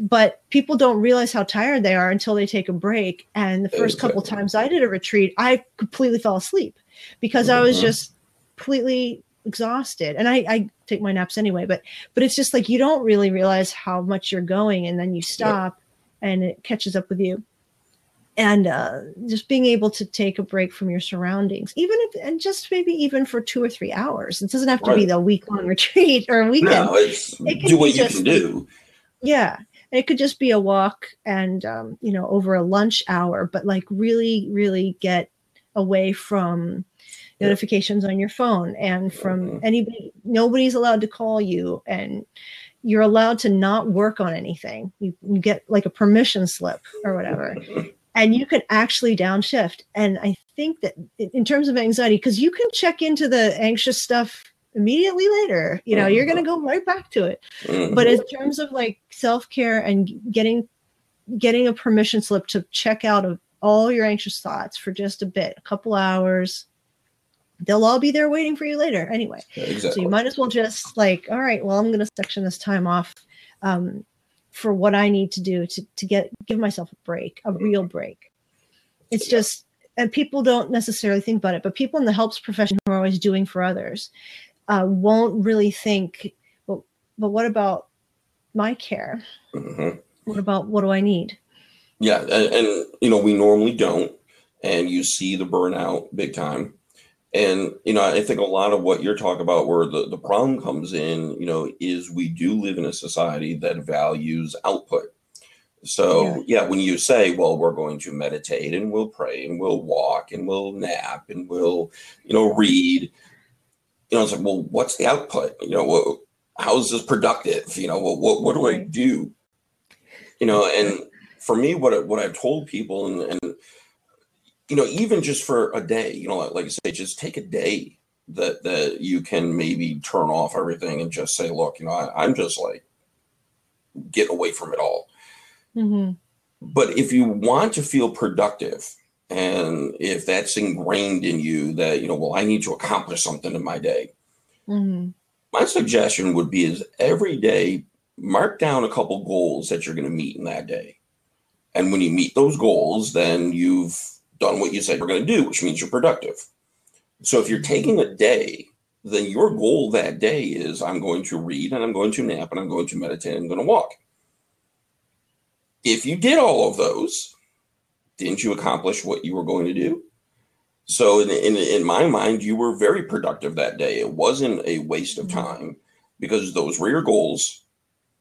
But people don't realize how tired they are until they take a break. And the first couple times I did a retreat, I completely fell asleep because I was Mhm. just completely exhausted. And I, I take my naps anyway, but but it's just like you don't really realize how much you're going and then you stop and it catches up with you. And uh, just being able to take a break from your surroundings, even if and just maybe even for two or three hours. It doesn't have to be the week long <laughs> retreat or a weekend. No, it's It do what you just- can do. Yeah. It could just be a walk and, um, you know, over a lunch hour, but like really, really get away from notifications on your phone and from Mhm. anybody. Nobody's allowed to call you and you're allowed to not work on anything. You, you get like a permission slip or whatever. <laughs> and you can actually downshift. And I think that in terms of anxiety, because you can check into the anxious stuff immediately later, you know, you're going to go right back to it Mhm. but in terms of like self-care and getting getting a permission slip to check out of all your anxious thoughts for just a bit a couple hours they'll all be there waiting for you later anyway so exactly. you might as well just like all right well i'm going to section this time off um, for what i need to do to, to get give myself a break a real break it's just and people don't necessarily think about it but people in the helps profession who are always doing for others uh, won't really think well but what about my care Mhm. what about what do i need Yeah, and, and you know we normally don't, and you see the burnout big time. And you know, I think a lot of what you're talking about, where the the problem comes in, you know, is we do live in a society that values output. So yeah, when you say, well, we're going to meditate and we'll pray and we'll walk and we'll nap and we'll, you know, read, you know, it's like, well, what's the output? You know, what, how is this productive? You know, what what, what do I do? You know, and for me, what what I've told people, and, and you know, even just for a day, you know, like, like I say, just take a day that that you can maybe turn off everything and just say, look, you know, I, I'm just like get away from it all. mm-hmm. But if you want to feel productive, and if that's ingrained in you that you know, well, I need to accomplish something in my day, Mm-hmm. my suggestion would be is every day mark down a couple goals that you're going to meet in that day and when you meet those goals then you've done what you said you're going to do which means you're productive so if you're taking a day then your goal that day is I'm going to read and I'm going to nap and I'm going to meditate and I'm going to walk. If you did all of those, didn't you accomplish what you were going to do? So in, in, in my mind, you were very productive that day. It wasn't a waste of time because those were your goals.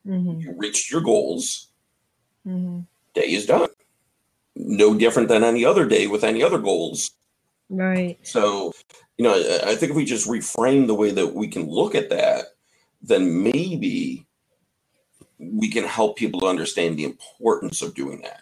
Mhm. You reached your goals. Mhm. Day is done. No different than any other day with any other goals. Right. So, you know, I I think if we just reframe the way that we can look at that, then maybe we can help people to understand the importance of doing that.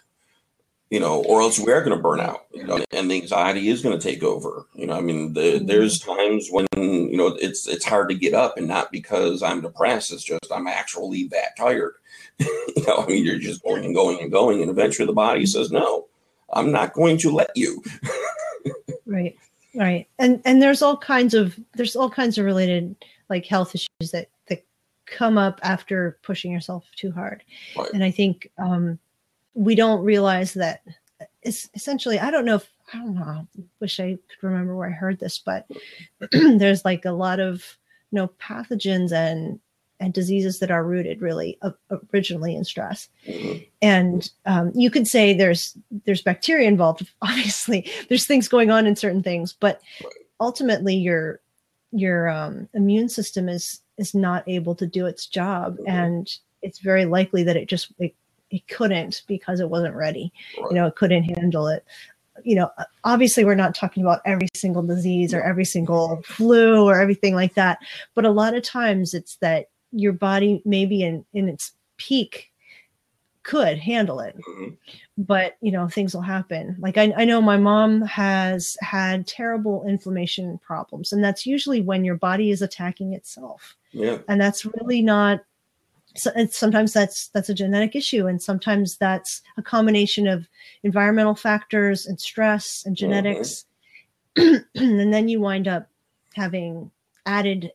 You know, or else we're going to burn out, you know, and the anxiety is going to take over. You know, I mean, the, there's times when you know it's it's hard to get up, and not because I'm depressed. It's just I'm actually that tired. <laughs> you know, I mean, you're just going and going and going, and eventually the body says, "No, I'm not going to let you." <laughs> Right. Right. And and there's all kinds of there's all kinds of related like health issues that that come up after pushing yourself too hard. Right. And I think um we don't realize that it's essentially I don't know if I don't know. I wish I could remember where I heard this, but <clears throat> there's like a lot of you know pathogens and and diseases that are rooted really o- originally in stress and um, you could say there's there's bacteria involved <laughs> obviously there's things going on in certain things but ultimately your your um, immune system is is not able to do its job Mhm. and it's very likely that it just it, it couldn't because it wasn't ready Right. you know it couldn't handle it you know obviously we're not talking about every single disease or every single flu or everything like that but a lot of times it's that your body maybe in in its peak could handle it Mhm. but you know things will happen like I, I know my mom has had terrible inflammation problems and that's usually when your body is attacking itself Yeah. and that's really not so sometimes that's that's a genetic issue and sometimes that's a combination of environmental factors and stress and genetics. <clears throat> And then you wind up having added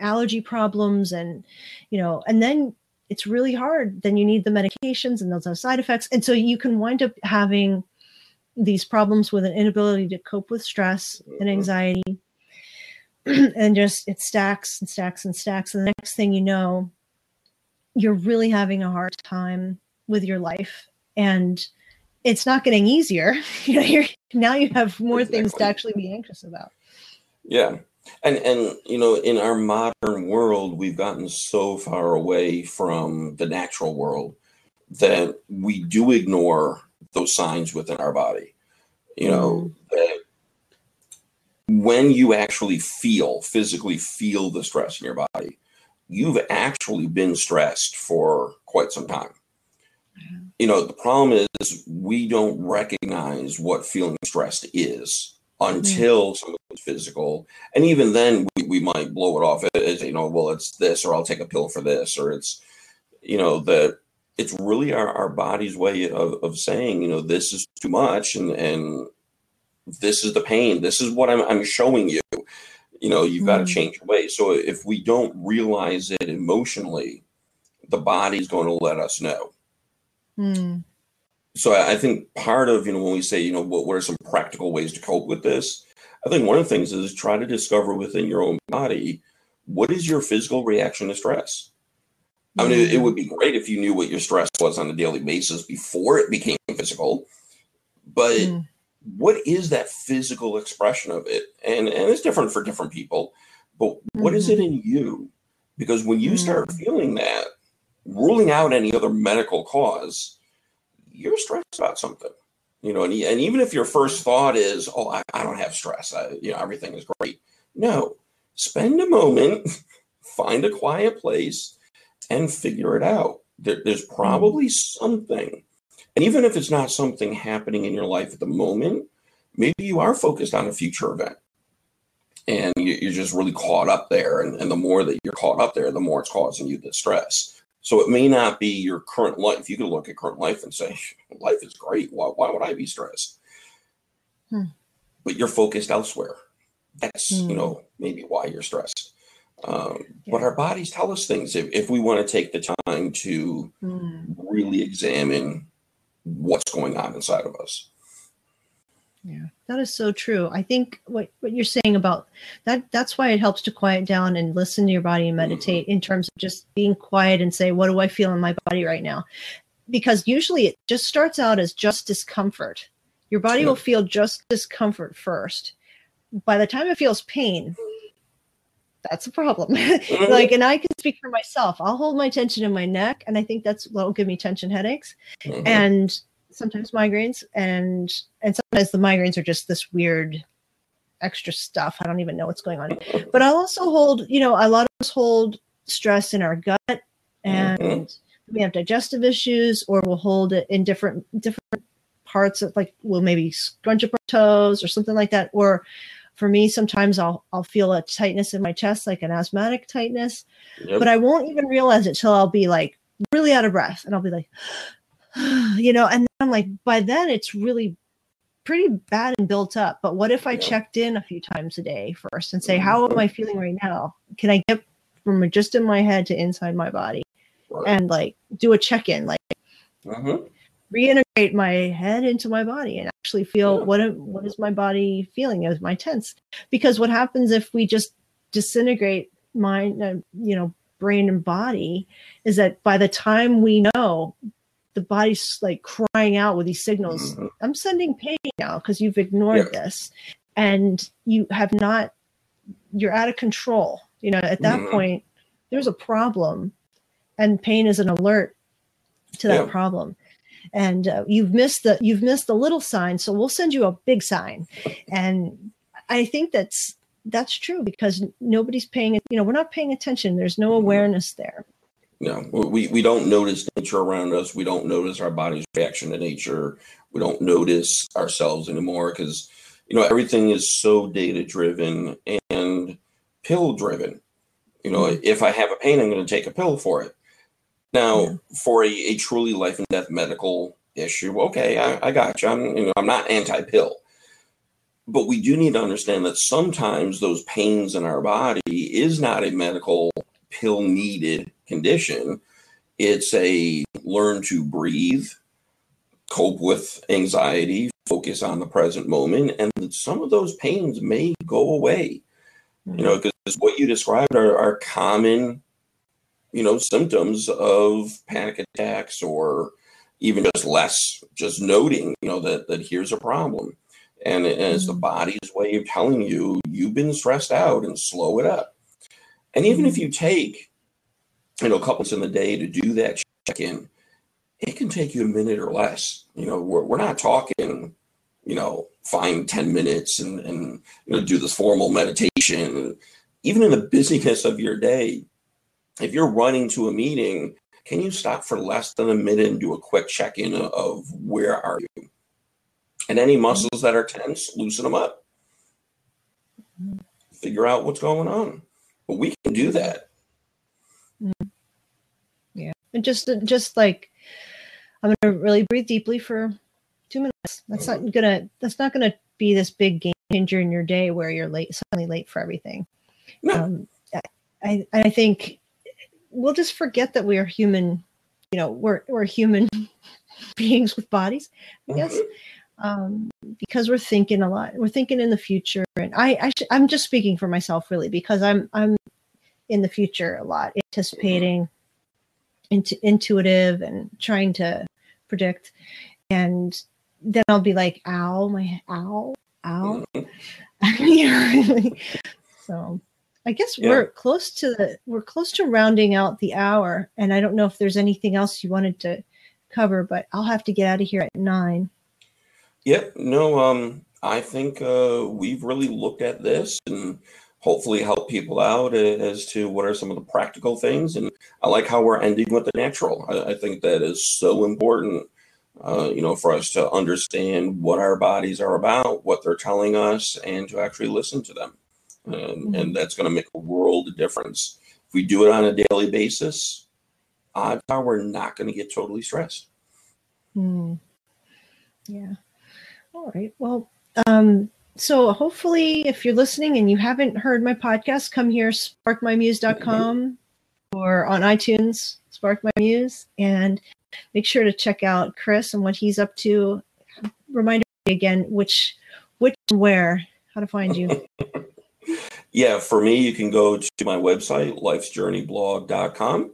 allergy problems and you know and then it's really hard. Then you need the medications and those have side effects. And so you can wind up having these problems with an inability to cope with stress and Mhm. anxiety. <clears throat> And just it stacks and stacks and stacks. And the next thing you know you're really having a hard time with your life and it's not getting easier <laughs> you know you're now you have more things to actually be anxious about Yeah. And and you know, in our modern world, we've gotten so far away from the natural world that we do ignore those signs within our body. You know, mm-hmm. that when you actually feel, physically feel the stress in your body, you've actually been stressed for quite some time. You know, the problem is we don't recognize what feeling stressed is until mm. something's physical. And even then, we, we might blow it off as, you know, well, it's this, or I'll take a pill for this, or it's, you know, that it's really our, our body's way of, of saying, you know, this is too much and, and this is the pain. This is what I'm, I'm showing you. You know, you've got to Mm. change your way. So if we don't realize it emotionally, the body's going to let us know Hmm. so I think part of you know when we say you know what what are some practical ways to cope with this, I think one of the things is try to discover within your own body what is your physical reaction to stress. I mean, it, it would be great if you knew what your stress was on a daily basis before it became physical, but Mm. What is that physical expression of it? And and it's different for different people, but what is it mm-hmm. in you? Because when you start mm-hmm. feeling that, ruling out any other medical cause, you're stressed about something. You know, and, and even if your first mm-hmm. thought is, "Oh, I, I don't have stress. I, you know, everything is great." No, spend a moment, <laughs> find a quiet place, and figure it out. There, there's probably something, and even if it's not something happening in your life at the moment, maybe you are focused on a future event, and you, you're just really caught up there. And, and the more that you're caught up there, the more it's causing you the stress. So it may not be your current life. You can look at current life and say, <laughs> life is great. Why, why would I be stressed? Hmm. But you're focused elsewhere. That's, Hmm. you know, maybe why you're stressed. Um, But our bodies tell us things. If, if we want to take the time to Hmm. really examine what's going on inside of us. Yeah, that is so true. I think what, what you're saying about that, that's why it helps to quiet down and listen to your body and meditate mm-hmm. in terms of just being quiet and say, what do I feel in my body right now? Because usually it just starts out as just discomfort. Your body will feel just discomfort first. By the time it feels pain, that's a problem. <laughs> Mm-hmm. like, and I can speak for myself. I'll hold my tension in my neck, and I think that's what'll give me tension headaches. Mm-hmm. And sometimes migraines and and sometimes the migraines are just this weird extra stuff i don't even know what's going on but i'll also hold you know a lot of us hold stress in our gut and mm-hmm. we have digestive issues or we'll hold it in different different parts of like we'll maybe scrunch up our toes or something like that or for me sometimes i'll i'll feel a tightness in my chest like an asthmatic tightness yep. but i won't even realize it till i'll be like really out of breath and i'll be like <sighs> you know, and I'm like, by then it's really pretty bad and built up. But what if I yeah. checked in a few times a day first and say, mm-hmm. how am I feeling right now? Can I get from just in my head to inside my body right. and like do a check in, like mm-hmm. Reintegrate my head into my body and actually feel yeah. what what is my body feeling? Is my tense? Because what happens if we just disintegrate mind, uh, you know, brain and body, is that by the time we know the body's like crying out with these signals mm-hmm. i'm sending pain now because you've ignored this and you have not you're out of control you know at that mm-hmm. point there's a problem and pain is an alert to that yeah. problem and uh, you've missed the you've missed the little sign so we'll send you a big sign and i think that's that's true because nobody's paying you know we're not paying attention there's no mm-hmm. awareness there no, we, we don't notice nature around us. We don't notice our body's reaction to nature. We don't notice ourselves anymore because, you know, everything is so data driven and pill driven. You know, mm-hmm. if I have a pain, I'm going to take a pill for it. Now, yeah. for a, a, truly life and death medical issue, okay, I, I got you. I'm, you know, I'm not anti pill. But we do need to understand that sometimes those pains in our body is not a medical pill needed condition. It's a learn to breathe, cope with anxiety, focus on the present moment, and some of those pains may go away. Mm-hmm. You know, because mm-hmm. what you described are, are common, you know, symptoms of panic attacks or even just less, just noting, you know, that that here's a problem. And, it's the mm-hmm. body's way of telling you you've been stressed out and slow it up. And even if mm-hmm. you take you know, a couple in the day to do that check in, it can take you a minute or less. You know, we're, we're not talking, you know, find 10 minutes and, and you know, do this formal meditation. Even in the busyness of your day, if you're running to a meeting, can you stop for less than a minute and do a quick check in of where are you? And any muscles that are tense, loosen them up. Figure out what's going on. But we can do that yeah. And just just like I'm gonna really breathe deeply for two minutes. That's not gonna that's not gonna be this big game changer in your day where you're late suddenly late for everything. No. Um, I I think we'll just forget that we are human. You know, we're we're human <laughs> beings with bodies. I guess. Mm-hmm. Um, because we're thinking a lot. We're thinking in the future, and I, I sh- I'm just speaking for myself, really, because I'm I'm in the future a lot, anticipating, into intuitive, and trying to predict. And then I'll be like, ow, my ow, ow. <laughs> so I guess yeah. we're close to the we're close to rounding out the hour, and I don't know if there's anything else you wanted to cover, but I'll have to get out of here at nine. Yep. No. Um. I think uh, we've really looked at this and hopefully help people out as to what are some of the practical things. And I like how we're ending with the natural. I, I think that is so important, uh, you know, for us to understand what our bodies are about, what they're telling us, and to actually listen to them. And, mm-hmm. and that's going to make a world of difference. If we do it on a daily basis, odds are we're not going to get totally stressed. Mm. Yeah. All right. Well, um, so hopefully if you're listening and you haven't heard my podcast come here sparkmymuse.com or on itunes spark my muse and make sure to check out chris and what he's up to Remind me again, which, which, where, how to find you. <laughs> yeah, for me, you can go to my website, lifesjourneyblog.com,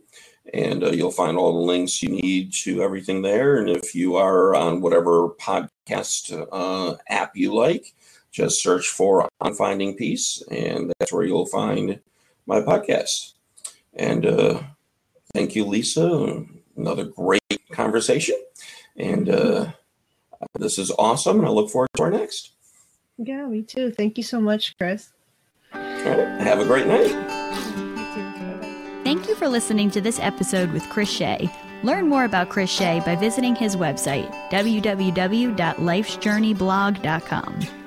and uh, you'll find all the links you need to everything there. And if you are on whatever podcast uh, app you like, just search for On Finding Peace, and that's where you'll find my podcast. And uh, thank you, Lisa. Another great conversation. And uh, this is awesome. And I look forward to our next. Yeah, me too. Thank you so much, Chris. Right. <laughs> Have a great night. Thank you for listening to this episode with Chris Shea. Learn more about Chris Shea by visiting his website, www.lifesjourneyblog.com.